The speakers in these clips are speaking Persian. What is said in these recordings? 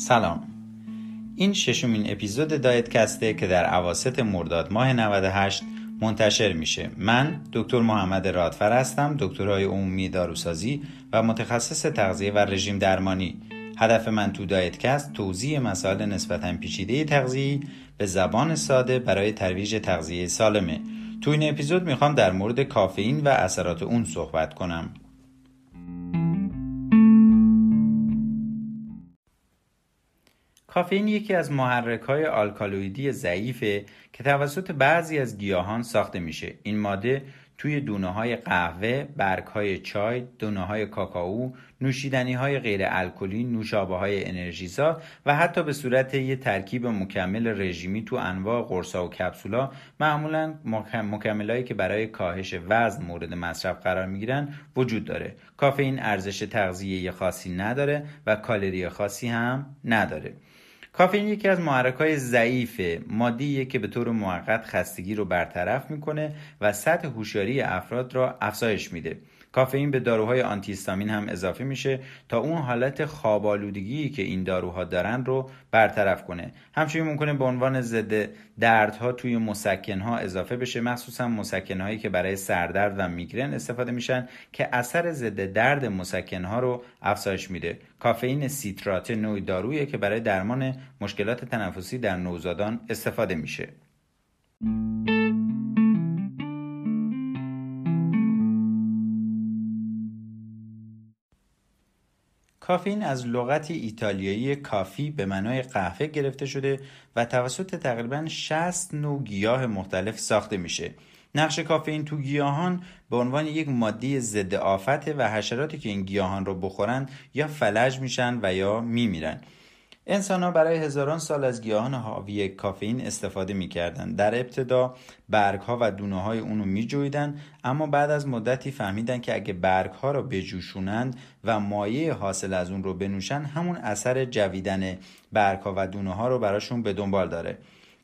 سلام. این ششمین اپیزود دایت کسته که در عواست مرداد ماه 98 منتشر میشه. من دکتر محمد رادفر هستم دکترای عمومی داروسازی و متخصص تغذیه و رژیم درمانی. هدف من تو دایتکست توضیح مسائل نسبتا پیچیده تغذیه به زبان ساده برای ترویج تغذیه سالمه. تو این اپیزود می‌خوام در مورد کافئین و اثرات اون صحبت کنم. کافئین یکی از محرک های آلکالویدی ضعیفه که توسط بعضی از گیاهان ساخته میشه این ماده توی دونه های قهوه، برگ های چای، دونه های کاکائو، نوشیدنی های غیر الکلی، نوشابه های انرژیزا و حتی به صورت یه ترکیب مکمل رژیمی تو انواع قرصا و کپسولا معمولا مکملایی که برای کاهش وزن مورد مصرف قرار می‌گیرن وجود داره. کافئین ارزش تغذیه خاصی نداره و کالری خاصی هم نداره. کافئین یکی از محرکای ضعیف مادیه که به طور موقت خستگی رو برطرف می‌کنه و سطح هوشیاری افراد را افزایش میده. کافئین به داروهای آنتیستامین هم اضافه میشه تا اون حالت خوابالودگی که این داروها دارن رو برطرف کنه. همچنین ممکنه به عنوان ضد دردها توی مسکنها اضافه بشه. مخصوصا مسکنهایی که برای سردرد و میگرن استفاده میشن که اثر ضد درد مسکنها رو افزایش میده. کافئین سیترات نوعی دارویی که برای درمان مشکلات تنفسی در نوزادان استفاده میشه. کافین از لغت ایتالیایی کافی به معنای قهوه گرفته شده و توسط تقریبا 60 نوع گیاه مختلف ساخته میشه. نقش کافئین تو گیاهان به عنوان یک ماده ضد آفته و حشراتی که این گیاهان رو بخورن یا فلج میشن و یا میمیرن. انسان ها برای هزاران سال از گیاهان حاوی کافئین استفاده می‌کردند. در ابتدا برگ ها و دونه های اونو میجویدن اما بعد از مدتی فهمیدن که اگه برگ ها رو بجوشونند و مایه حاصل از اون رو بنوشن همون اثر جویدن برگ ها و دونه ها رو براشون به دنبال داره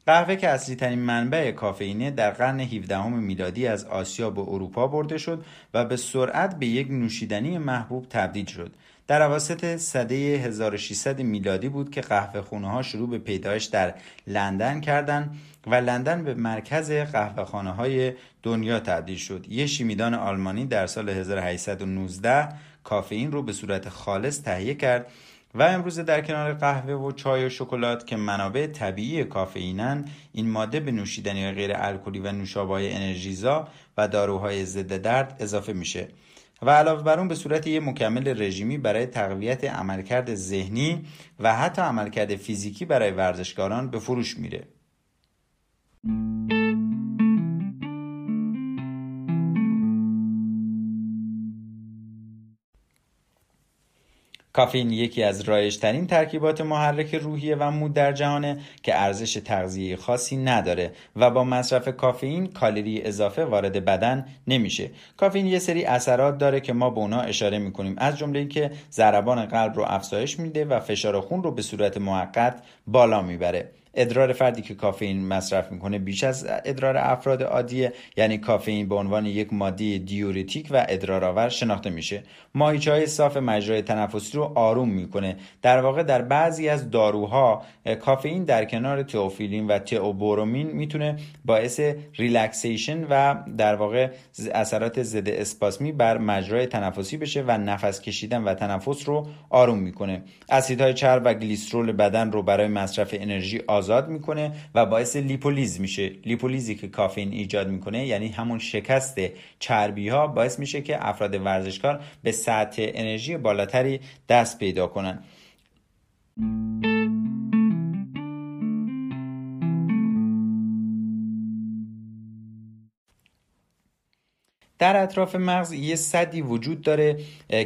قهوه که اصلی ترین منبع کافئینه در قرن 17 میلادی از آسیا به اروپا برده شد و به سرعت به یک نوشیدنی محبوب تبدیل شد در عواسط سده 1600 میلادی بود که قهوه خونه ها شروع به پیدایش در لندن کردند و لندن به مرکز قهوه خانه های دنیا تبدیل شد. یه شیمیدان آلمانی در سال 1819 کافئین رو به صورت خالص تهیه کرد و امروزه در کنار قهوه و چای و شکلات که منابع طبیعی کافئینن این ماده به نوشیدنی غیر الکلی و نوشابه انرژیزا و داروهای ضد درد اضافه میشه و علاوه بر اون به صورت یک مکمل رژیمی برای تقویت عملکرد ذهنی و حتی عملکرد فیزیکی برای ورزشکاران به فروش میره. کافین یکی از رایجترین ترکیبات محرک روحیه و مود در جهانه که ارزش تغذیه خاصی نداره و با مصرف کافئین کالری اضافه وارد بدن نمیشه. کافئین یه سری اثرات داره که ما به اونا اشاره می‌کنیم. از جمله اینکه ضربان قلب رو افزایش میده و فشار خون رو به صورت موقت بالا می‌بره. ادرار فردی که کافئین مصرف می‌کنه بیش از ادرار افراد عادیه یعنی کافئین به عنوان یک ماده دیورتیک و ادرارآور شناخته میشه. ماهیچه های صاف مجرای تنفسی رو آروم می‌کنه. در واقع در بعضی از داروها کافئین در کنار تئوفیلین و تئوبرومین می‌تونه باعث relaxation و در واقع اثرات ضد اسپاسمی بر مجرای تنفسی بشه و نفس کشیدن و تنفس رو آروم می‌کنه. اسیدهای چرب و گلیسرول بدن رو برای مصرف انرژی آزاد می‌کنه و باعث لیپولیز میشه. لیپولیزی که کافئین ایجاد می‌کنه یعنی همون شکست چربی ها باعث میشه که افراد ورزشکار به سطح انرژی بالاتری دست پیدا کنن. در اطراف مغز یه صدی وجود داره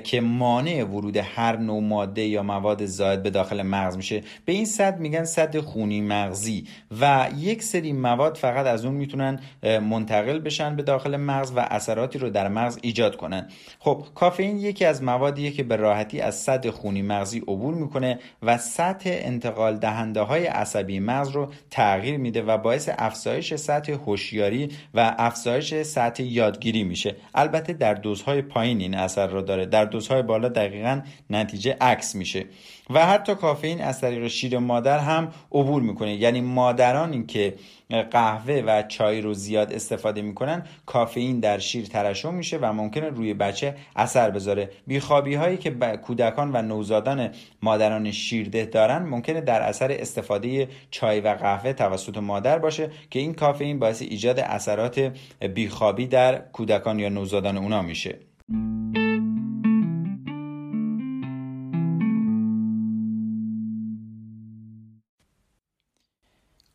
که مانع ورود هر نوع ماده یا مواد زائد به داخل مغز میشه. به این صد میگن صد خونی مغزی. و یک سری مواد فقط از اون می‌تونن منتقل بشن به داخل مغز و اثراتی رو در مغز ایجاد کنن. خب کافئین یکی از موادیه که به راحتی از صد خونی مغزی عبور می‌کنه و سطح انتقال دهنده های عصبی مغز رو تغییر میده و باعث افزایش سطح هوشیاری و افزایش سطح یادگیری میشه. میشه. البته در دوزهای پایین این اثر را داره. در دوزهای بالا دقیقا نتیجه عکس میشه. و حتی کافئین از طریق شیر مادر هم عبور می‌کنه. یعنی مادرانی که قهوه و چای رو زیاد استفاده می‌کنن کافئین در شیر ترشح میشه و ممکنه روی بچه اثر بذاره. بیخوابی هایی که کودکان و نوزادان مادران شیرده دارن ممکنه در اثر استفاده چای و قهوه توسط مادر باشه که این کافئین باعث ایجاد اثرات بیخوابی در کودکان یا نوزادان اونا میشه.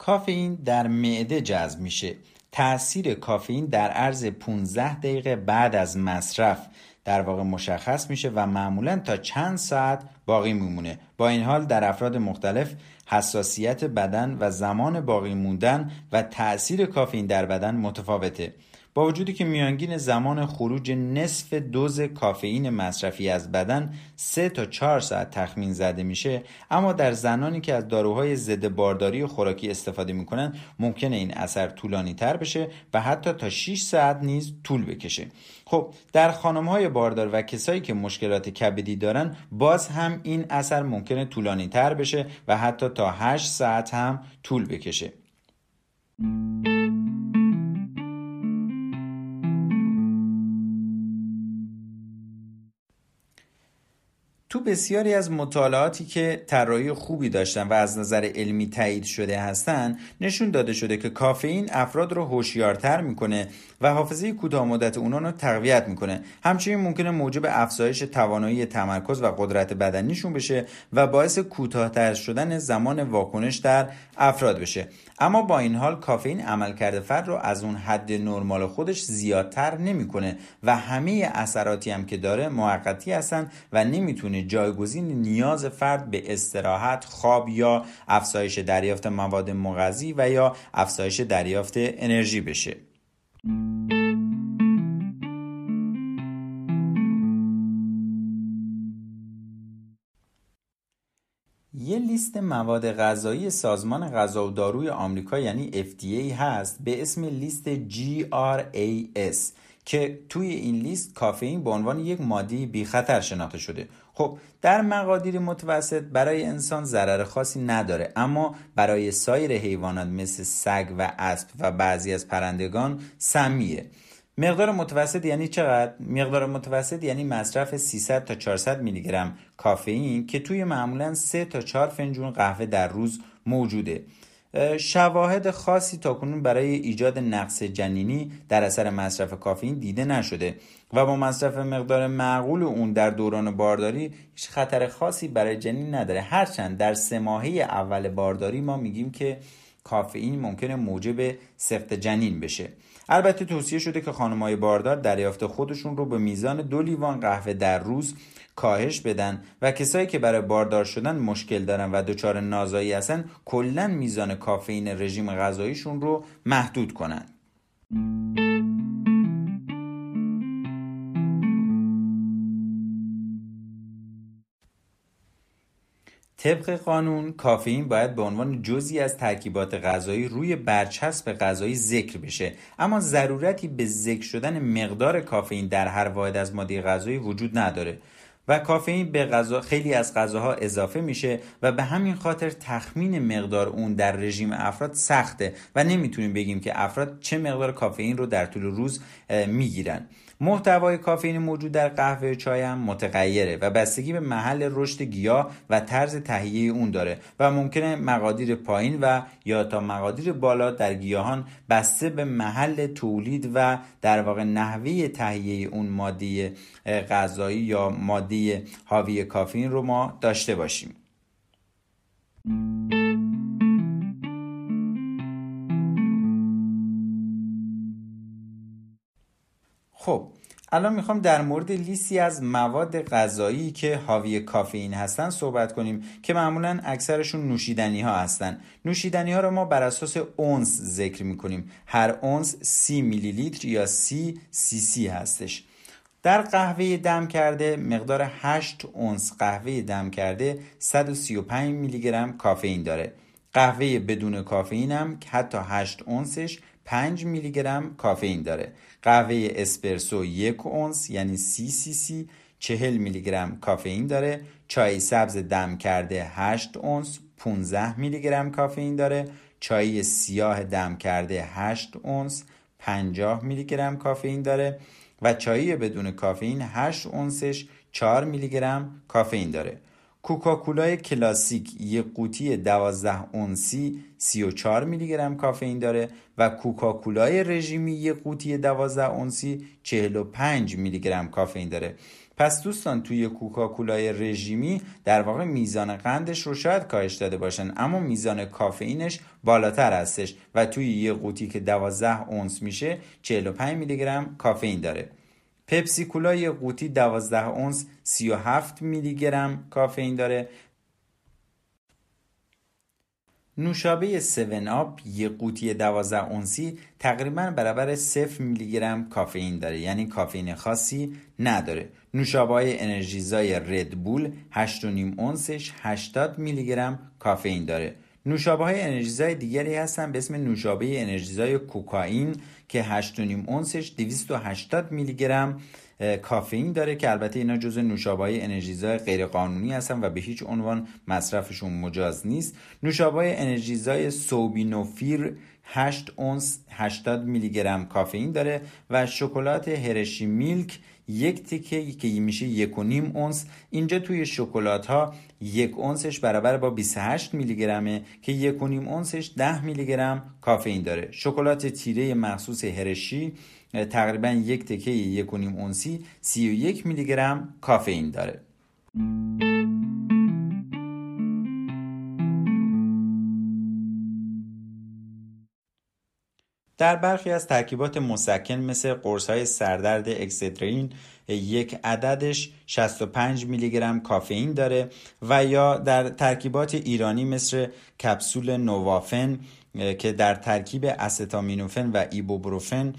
کافئین در معده جذب میشه. تاثیر کافئین در عرض 15 دقیقه بعد از مصرف در واقع مشخص میشه و معمولا تا چند ساعت باقی میمونه. با این حال در افراد مختلف حساسیت بدن و زمان باقی موندن و تاثیر کافئین در بدن متفاوته. با وجودی که میانگین زمان خروج نصف دوز کافئین مصرفی از بدن 3 تا 4 ساعت تخمین زده میشه اما در زنانی که از داروهای ضد بارداری و خوراکی استفاده می‌کنن ممکنه این اثر طولانی تر بشه و حتی تا 6 ساعت نیز طول بکشه. خب در خانم های باردار و کسایی که مشکلات کبدی دارن باز هم این اثر ممکنه طولانی تر بشه و حتی تا 8 ساعت هم طول بکشه. تو بسیاری از مطالعاتی که طراحی خوبی داشتن و از نظر علمی تایید شده هستن نشون داده شده که کافئین افراد رو هوشیارتر می‌کنه و حافظه کوتاه مدت اونا رو تقویت می‌کنه همچنین ممکنه موجب افزایش توانایی تمرکز و قدرت بدنیشون بشه و باعث کوتاهتر شدن زمان واکنش در افراد بشه اما با این حال کافئین عملکرد فرد رو از اون حد نرمال خودش زیادتر نمی‌کنه و همه اثراتی هم که داره موقتی هستن و نمی‌تونه جایگزین نیاز فرد به استراحت، خواب یا افزایش دریافت مواد مغذی و یا افزایش دریافت انرژی بشه. یه لیست مواد غذایی سازمان غذا و داروی آمریکا یعنی FDA هست به اسم لیست GRAS که توی این لیست کافئین به عنوان یک ماده بی خطر شناخته شده. خب در مقادیر متوسط برای انسان ضرر خاصی نداره اما برای سایر حیوانات مثل سگ و اسب و بعضی از پرندگان سمیه مقدار متوسط یعنی چقدر؟ مقدار متوسط یعنی مصرف 300 تا 400 میلی گرم کافئین که توی معمولا 3 تا 4 فنجون قهوه در روز موجوده. شواهد خاصی تاکنون برای ایجاد نقص جنینی در اثر مصرف کافئین دیده نشده و با مصرف مقدار معقول اون در دوران بارداری هیچ خطر خاصی برای جنین نداره. هرچند در سه ماهه اول بارداری ما میگیم که کافئین ممکنه موجب سفت جنین بشه. البته توصیه شده که خانمای باردار دریافت خودشون رو به میزان دو لیوان قهوه در روز کاهش بدن و کسایی که برای باردار شدن مشکل دارن و دچار نازایی هستن کلا میزان کافئین رژیم غذاییشون رو محدود کنن. طبق قانون کافئین باید به عنوان جزی از ترکیبات غذایی روی برچسب غذایی ذکر بشه. اما ضرورتی به ذکر شدن مقدار کافئین در هر واحد از ماده غذایی وجود نداره. و کافئین به غذا خیلی از غذاها اضافه میشه و به همین خاطر تخمین مقدار اون در رژیم افراد سخته و نمی‌تونیم بگیم که افراد چه مقدار کافئین رو در طول روز می‌گیرن. محتوای کافئین موجود در قهوه چای هم متغیره و بستگی به محل رشد گیاه و طرز تهیه اون داره و ممکنه مقادیر پایین و یا تا مقادیر بالا در گیاهان بسته به محل تولید و در واقع نحوه تهیه اون ماده غذایی یا ماده حاوی کافئین رو ما داشته باشیم. خب الان می‌خوام در مورد لیستی از مواد غذایی که حاوی کافئین هستن صحبت کنیم که معمولا اکثرشون نوشیدنی ها هستن. نوشیدنی ها رو ما بر اساس اونس ذکر می‌کنیم. هر اونس سی میلی لیتر یا سی سی سی هستش. در قهوه دم کرده مقدار 8 اونس قهوه دم کرده 135 میلی گرم کافئین داره. قهوه بدون کافئین هم حتی 8 اونسش 5 میلی گرم کافئین داره. قهوه اسپرسو یک اونس یعنی سی سی سی چهل میلی گرم کافئین داره. چای سبز دم کرده 8 اونس 15 میلی گرم کافئین داره. چای سیاه دم کرده 8 اونس 50 میلی گرم کافئین داره. و چای بدون کافئین 8 اونسش 4 میلی گرم کافئین داره. کوکاکولای کلاسیک یک قوطی 12 اونسی 34 میلی گرم کافئین داره و کوکاکولای رژیمی یک قوطی 12 اونسی 45 میلی گرم کافئین داره. پس دوستان توی کوکاکولای رژیمی در واقع میزان قندش رو شاید کاهش داده باشن اما میزان کافئینش بالاتر هستش و توی یه قوطی که 12 اونس میشه 45 میلی گرم کافئین داره. پپسی کولا یه قوطی 12 اونس 37 میلی گرم کافئین داره نوشابه 7 آب یه قوطی 12 اونسی تقریبا برابر 0 میلی گرم کافئین داره. یعنی کافئین خاصی نداره. نوشابه های انرژیزای ردبول 8.5 اونسش 80 میلی گرم کافئین داره. نوشابه های انرژیزای دیگری هستن به اسم نوشابه انرژیزای کوکائین که 8.5 اونسش 280 میلی گرم کافئین داره که البته اینا جزء نوشابه انرژیزای غیرقانونی هستن و به هیچ عنوان مصرفشون مجاز نیست. نوشابه انرژیزای سوبینوفیر 8 اونس 80 میلی گرم کافئین داره و شکلات هرشی میلک یک تیکه که میشه یک و نیم اونس. اینجا توی شکلات ها یک اونسش برابر با 28 میلی گرمه که یک و نیم اونسش 10 میلی گرم کافئین داره. شکلات تیره مخصوص هرشی تقریبا یک تکه یک و نیم اونسی 31 میلی گرم کافئین داره. در برخی از ترکیبات مسکن مثل قرص های سردرد اکسدرین یک عددش 65 میلی گرم کافئین داره و یا در ترکیبات ایرانی مثل کپسول نوافن که در ترکیب استامینوفن و ایبوبروفن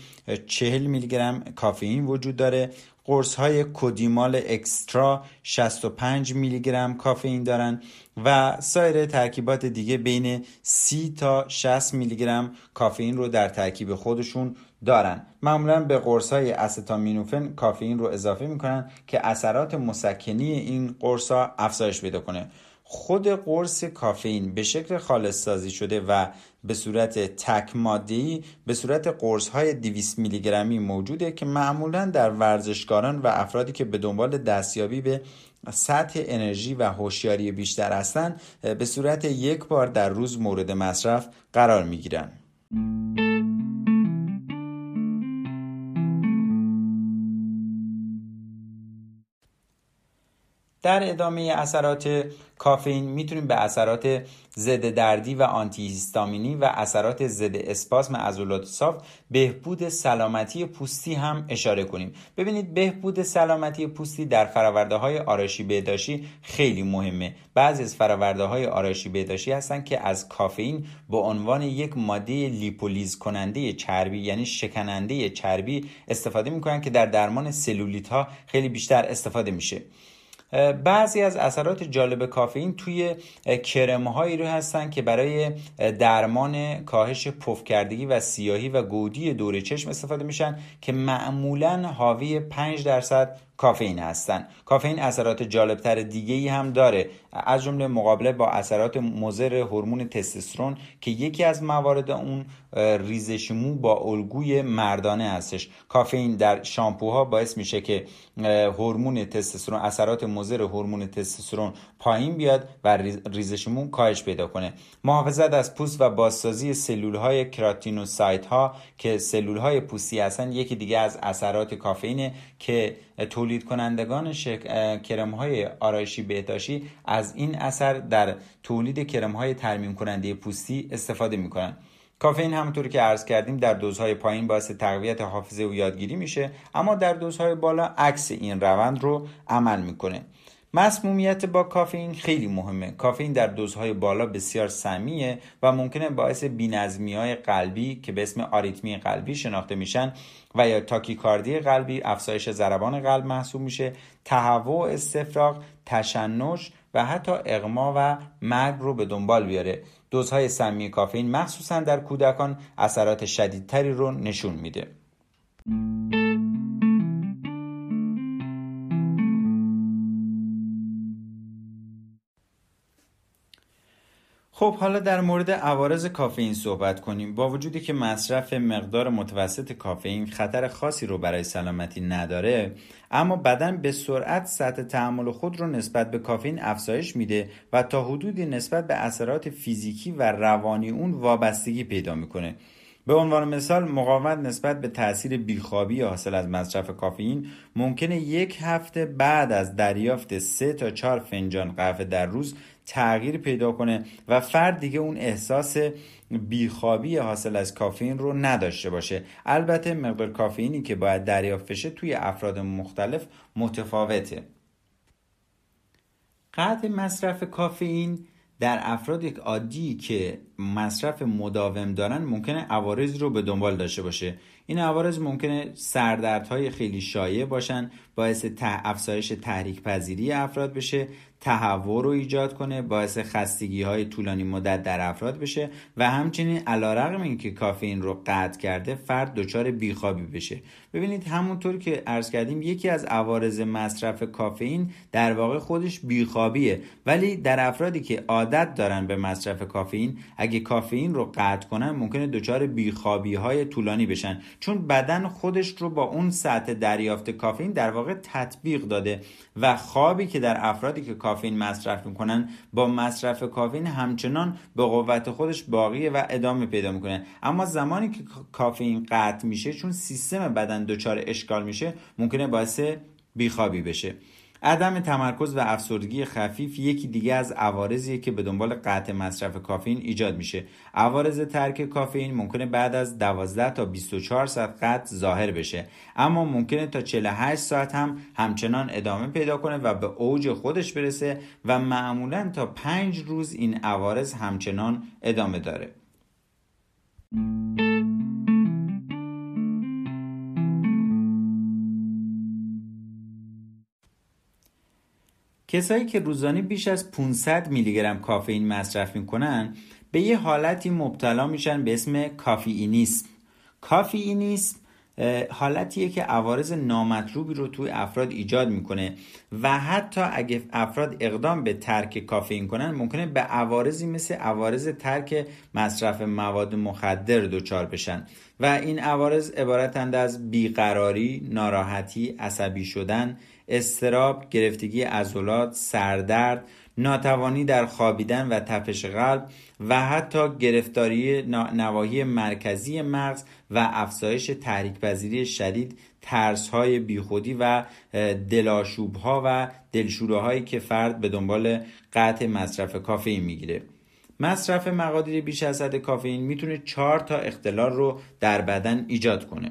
40 میلی گرم کافئین وجود داره. قرص های کودیمال اکسترا 65 میلی گرم کافئین دارن و سایر ترکیبات دیگه بین 30 تا 60 میلی گرم کافئین رو در ترکیب خودشون دارن. معمولا به قرص های استامینوفن کافئین رو اضافه می‌کنن که اثرات مسکنی این قرص ها افزایش پیدا کنه. خود قرص کافئین به شکل خالص سازی شده و به صورت تک ماده‌ای به صورت قرص های 200 میلی گرمی موجوده که معمولا در ورزشکاران و افرادی که به دنبال دستیابی به سطح انرژی و هوشیاری بیشتر هستند به صورت یک بار در روز مورد مصرف قرار می گیرن. در ادامه اثرات کافئین می‌تونیم به اثرات ضد دردی و آنتی هیستامینی و اثرات ضد اسپاسم عضلات صاف بهبود سلامتی پوستی هم اشاره کنیم. ببینید بهبود سلامتی پوستی در فراورده های آرایشی بهداشتی خیلی مهمه. بعضی از فراورده های آرایشی بهداشتی هستن که از کافئین به عنوان یک ماده لیپولیز کننده چربی یعنی شکننده چربی استفاده می‌کنن که در درمان سلولیت ها خیلی بیشتر استفاده میشه. بعضی از اثرات جالب کافئین توی کرم هایی رو هستن که برای درمان کاهش پفکردگی و سیاهی و گودی دور چشم استفاده میشن که معمولا حاوی 5 درصد کافئین هستن. کافئین اثرات جالبتر دیگه ای هم داره. از جمله مقابله با اثرات مضر هورمون تستوسترون که یکی از موارد اون ریزش مو با الگوی مردانه هستش. کافئین در شامپوها باعث میشه که هورمون تستوسترون اثرات مضر هورمون تستوسترون پایین بیاد و ریزش مو کاهش پیدا کنه. محافظت از پوست و بازسازی سلول های کراتینوسایت ها که سلول های پوستی هستن یکی دیگه از اثرات کافئینه که تولید کنندگان شک... کرم های آرایشی بهداشتی از این اثر در تولید کرم های ترمیم کننده پوستی استفاده می‌کنن کافئین همونطور که عرض کردیم در دوزهای پایین باعث تقویت حافظه و یادگیری میشه اما در دوزهای بالا عکس این روند رو عمل می‌کنه. مسمومیت با کافئین خیلی مهمه. کافئین در دوزهای بالا بسیار سمیه و ممکنه باعث بینظمی های قلبی که به اسم آریتمی قلبی شناخته میشن و یا تاکیکاردی قلبی افزایش ضربان قلب محسوب میشه تهوع استفراغ تشنج و حتی اغما و مرگ رو به دنبال بیاره. دوزهای سمی کافئین مخصوصا در کودکان اثرات شدیدتری رو نشون میده. خب حالا در مورد عوارض کافئین صحبت کنیم. با وجودی که مصرف مقدار متوسط کافئین خطر خاصی رو برای سلامتی نداره اما بدن به سرعت سطح تحمل خود رو نسبت به کافئین افزایش میده و تا حدودی نسبت به اثرات فیزیکی و روانی اون وابستگی پیدا می‌کنه. به عنوان مثال مقاومت نسبت به تاثیر بیخوابی حاصل از مصرف کافئین ممکنه یک هفته بعد از دریافت سه تا چهار فنجان قهوه در روز تغییر پیدا کنه و فرد دیگه اون احساس بیخوابی حاصل از کافئین رو نداشته باشه. البته مقدار کافئینی که باید دریافت بشه توی افراد مختلف متفاوته. قطع مصرف کافئین در افراد عادی که مصرف مداوم دارن ممکنه عوارض رو به دنبال داشته باشه. این عوارض ممکنه سردردهای خیلی شایع باشن باعث افزایش تحریک پذیری افراد بشه. تهوع رو ایجاد کنه باعث خستگی های طولانی مدت در افراد بشه و همچنین علیرغم اینکه کافئین رو قطع کرده فرد دچار بیخوابی بشه. ببینید همونطور که عرض کردیم یکی از عوارض مصرف کافئین در واقع خودش بیخوابیه. ولی در افرادی که عادت دارن به مصرف کافئین اگه کافئین رو قطع کنن ممکنه دچار بیخوابی های طولانی بشن. چون بدن خودش رو با اون سطح دریافت کافئین در واقع تطبیق داده و خوابی که در افرادی که کافئین مصرف می‌کنن با مصرف کافئین همچنان به قوت خودش باقیه و ادامه پیدا می‌کنه. اما زمانی که کافئین قطع میشه چون سیستم بدن دچار اشکال میشه ممکنه باعث بیخوابی بشه. عدم تمرکز و افسردگی خفیف یکی دیگه از عوارضیه که به دنبال قطع مصرف کافئین ایجاد میشه. عوارض ترک کافئین ممکنه بعد از 12 تا 24 ساعت قطع ظاهر بشه. اما ممکنه تا 48 ساعت هم همچنان ادامه پیدا کنه و به اوج خودش برسه و معمولا تا 5 روز این عوارض همچنان ادامه داره. کسایی که روزانه بیش از 500 میلی گرم کافئین مصرف می‌کنن به یه حالتی مبتلا میشن به اسم کافئینیسم. کافئینیسم حالتیه که عوارض نامطلوبی رو توی افراد ایجاد می‌کنه و حتی اگه افراد اقدام به ترک کافئین کنن ممکنه به عوارضی مثل عوارض ترک مصرف مواد مخدر دچار بشن. و این عوارض عبارتند از بیقراری، ناراحتی، عصبی شدن، استراب، گرفتگی عضلات، سردرد، ناتوانی در خوابیدن و تپش قلب و حتی گرفتاری نواحی مرکزی مغز و افزایش تحریک پذیری شدید ترس های بیخودی و دلاشوب ها و دلشوره هایی که فرد به دنبال قطع مصرف کافئین می‌گیره. مصرف مقادیر بیش از حد کافئین می‌تونه چهار تا اختلال رو در بدن ایجاد کنه.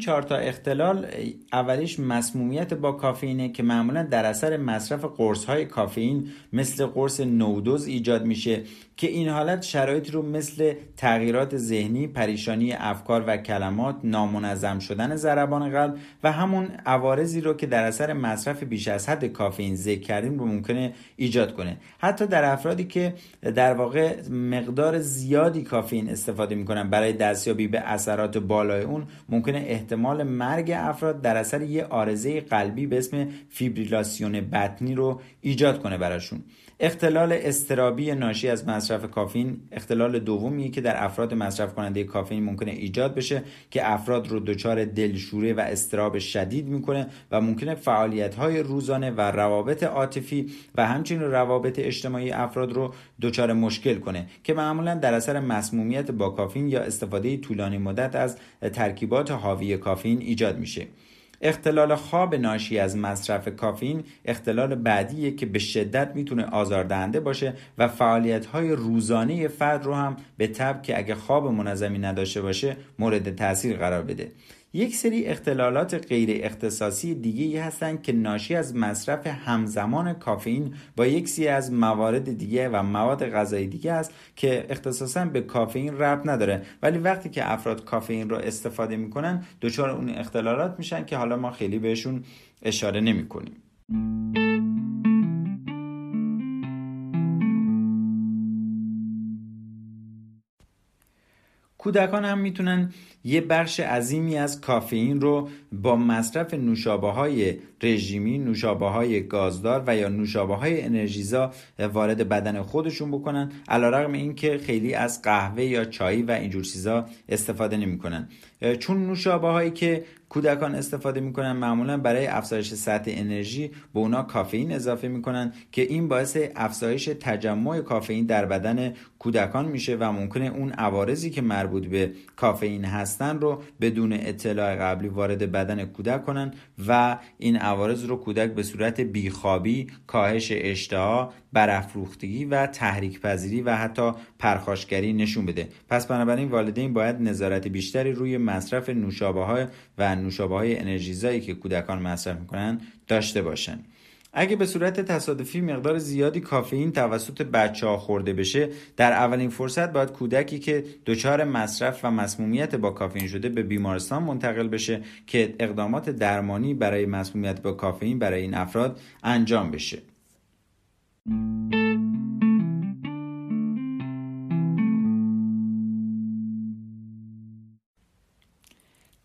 چهار تا اختلال اولیش مسمومیت با کافئینه که معمولا در اثر مصرف قرص های کافئین مثل قرص نودوز ایجاد میشه که این حالت شرایطی رو مثل تغییرات ذهنی، پریشانی افکار و کلمات، نامنظم شدن ضربان قلب و همون عوارضی رو که در اثر مصرف بیش از حد کافئین ذکر کردیم رو ممکنه ایجاد کنه. حتی در افرادی که در واقع مقدار زیادی کافئین استفاده می‌کنن برای دستیابی به اثرات بالای اون ممکنه احتمال مرگ افراد در اثر یه آرزه قلبی به اسم فیبریلاسیون بطنی رو ایجاد کنه براشون. اختلال استرابی ناشی از مصرف کافین اختلال دومیه که در افراد مصرف کننده کافین ممکنه ایجاد بشه که افراد رو دچار دلشوره و استراب شدید می‌کنه و ممکنه فعالیت های روزانه و روابط عاطفی و همچنین روابط اجتماعی افراد رو دچار مشکل کنه که معمولا در اثر مسمومیت با کافین یا استفاده طولانی مدت از ترکیبات حاوی کافین ایجاد میشه. اختلال خواب ناشی از مصرف کافین اختلال بعدیه که به شدت می‌تونه آزاردهنده باشه و فعالیت های روزانه فرد رو هم به طب که اگه خواب منظمی نداشته باشه مورد تاثیر قرار بده. یک سری اختلالات غیر اختصاصی دیگه هستند که ناشی از مصرف همزمان کافئین با یک سری از موارد دیگه و مواد غذایی دیگه است که اختصاصا به کافئین ربط نداره. ولی وقتی که افراد کافئین رو استفاده می‌کنن دچار اون اختلالات میشن که حالا ما خیلی بهشون اشاره نمی‌کنیم. کودکان هم می‌تونن یه بخش عظیمی از کافئین رو با مصرف نوشابه های رژیمی نوشابه های گازدار و یا نوشابه های انرژیزا وارد بدن خودشون بکنن علیرغم اینکه خیلی از قهوه یا چای و اینجور چیزا استفاده نمی‌کنن. چون نوشابه هایی که کودکان استفاده می‌کنن معمولا برای افزایش سطح انرژی به اونا کافئین اضافه می‌کنن که این باعث افزایش تجمع کافئین در بدن کودکان میشه و ممکنه اون عوارضی که مربوط به کافئین هستن رو بدون اطلاع قبلی وارد بدن کودک کنن و این عوارض رو کودک به صورت بیخوابی، کاهش اشتها، برافروختگی و تحریک پذیری و حتی پرخاشگری نشون بده. پس بنابراین والدین باید نظارت بیشتری روی مصرف نوشابه های و نوشابه های انرژیزایی که کودکان مصرف می‌کنن داشته باشن. اگه به صورت تصادفی مقدار زیادی کافئین توسط بچه ها خورده بشه در اولین فرصت باید کودکی که دچار مصرف و مسمومیت با کافئین شده به بیمارستان منتقل بشه که اقدامات درمانی برای مسمومیت با کافئین برای این افراد انجام بشه.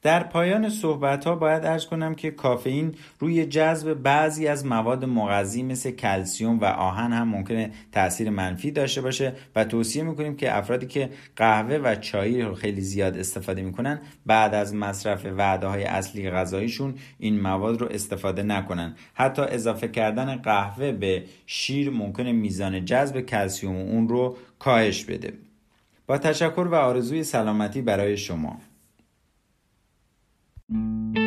در پایان صحبت ها باید ارز کنم که کافئین روی جذب بعضی از مواد مغذی مثل کلسیوم و آهن هم ممکنه تاثیر منفی داشته باشه و توصیه می‌کنیم که افرادی که قهوه و چای رو خیلی زیاد استفاده می‌کنن بعد از مصرف وعده های اصلی غذاییشون این مواد رو استفاده نکنن. حتی اضافه کردن قهوه به شیر ممکنه میزان جذب کلسیوم اون رو کاهش بده. با تشکر و آرزوی سلامتی برای شما. Thank you.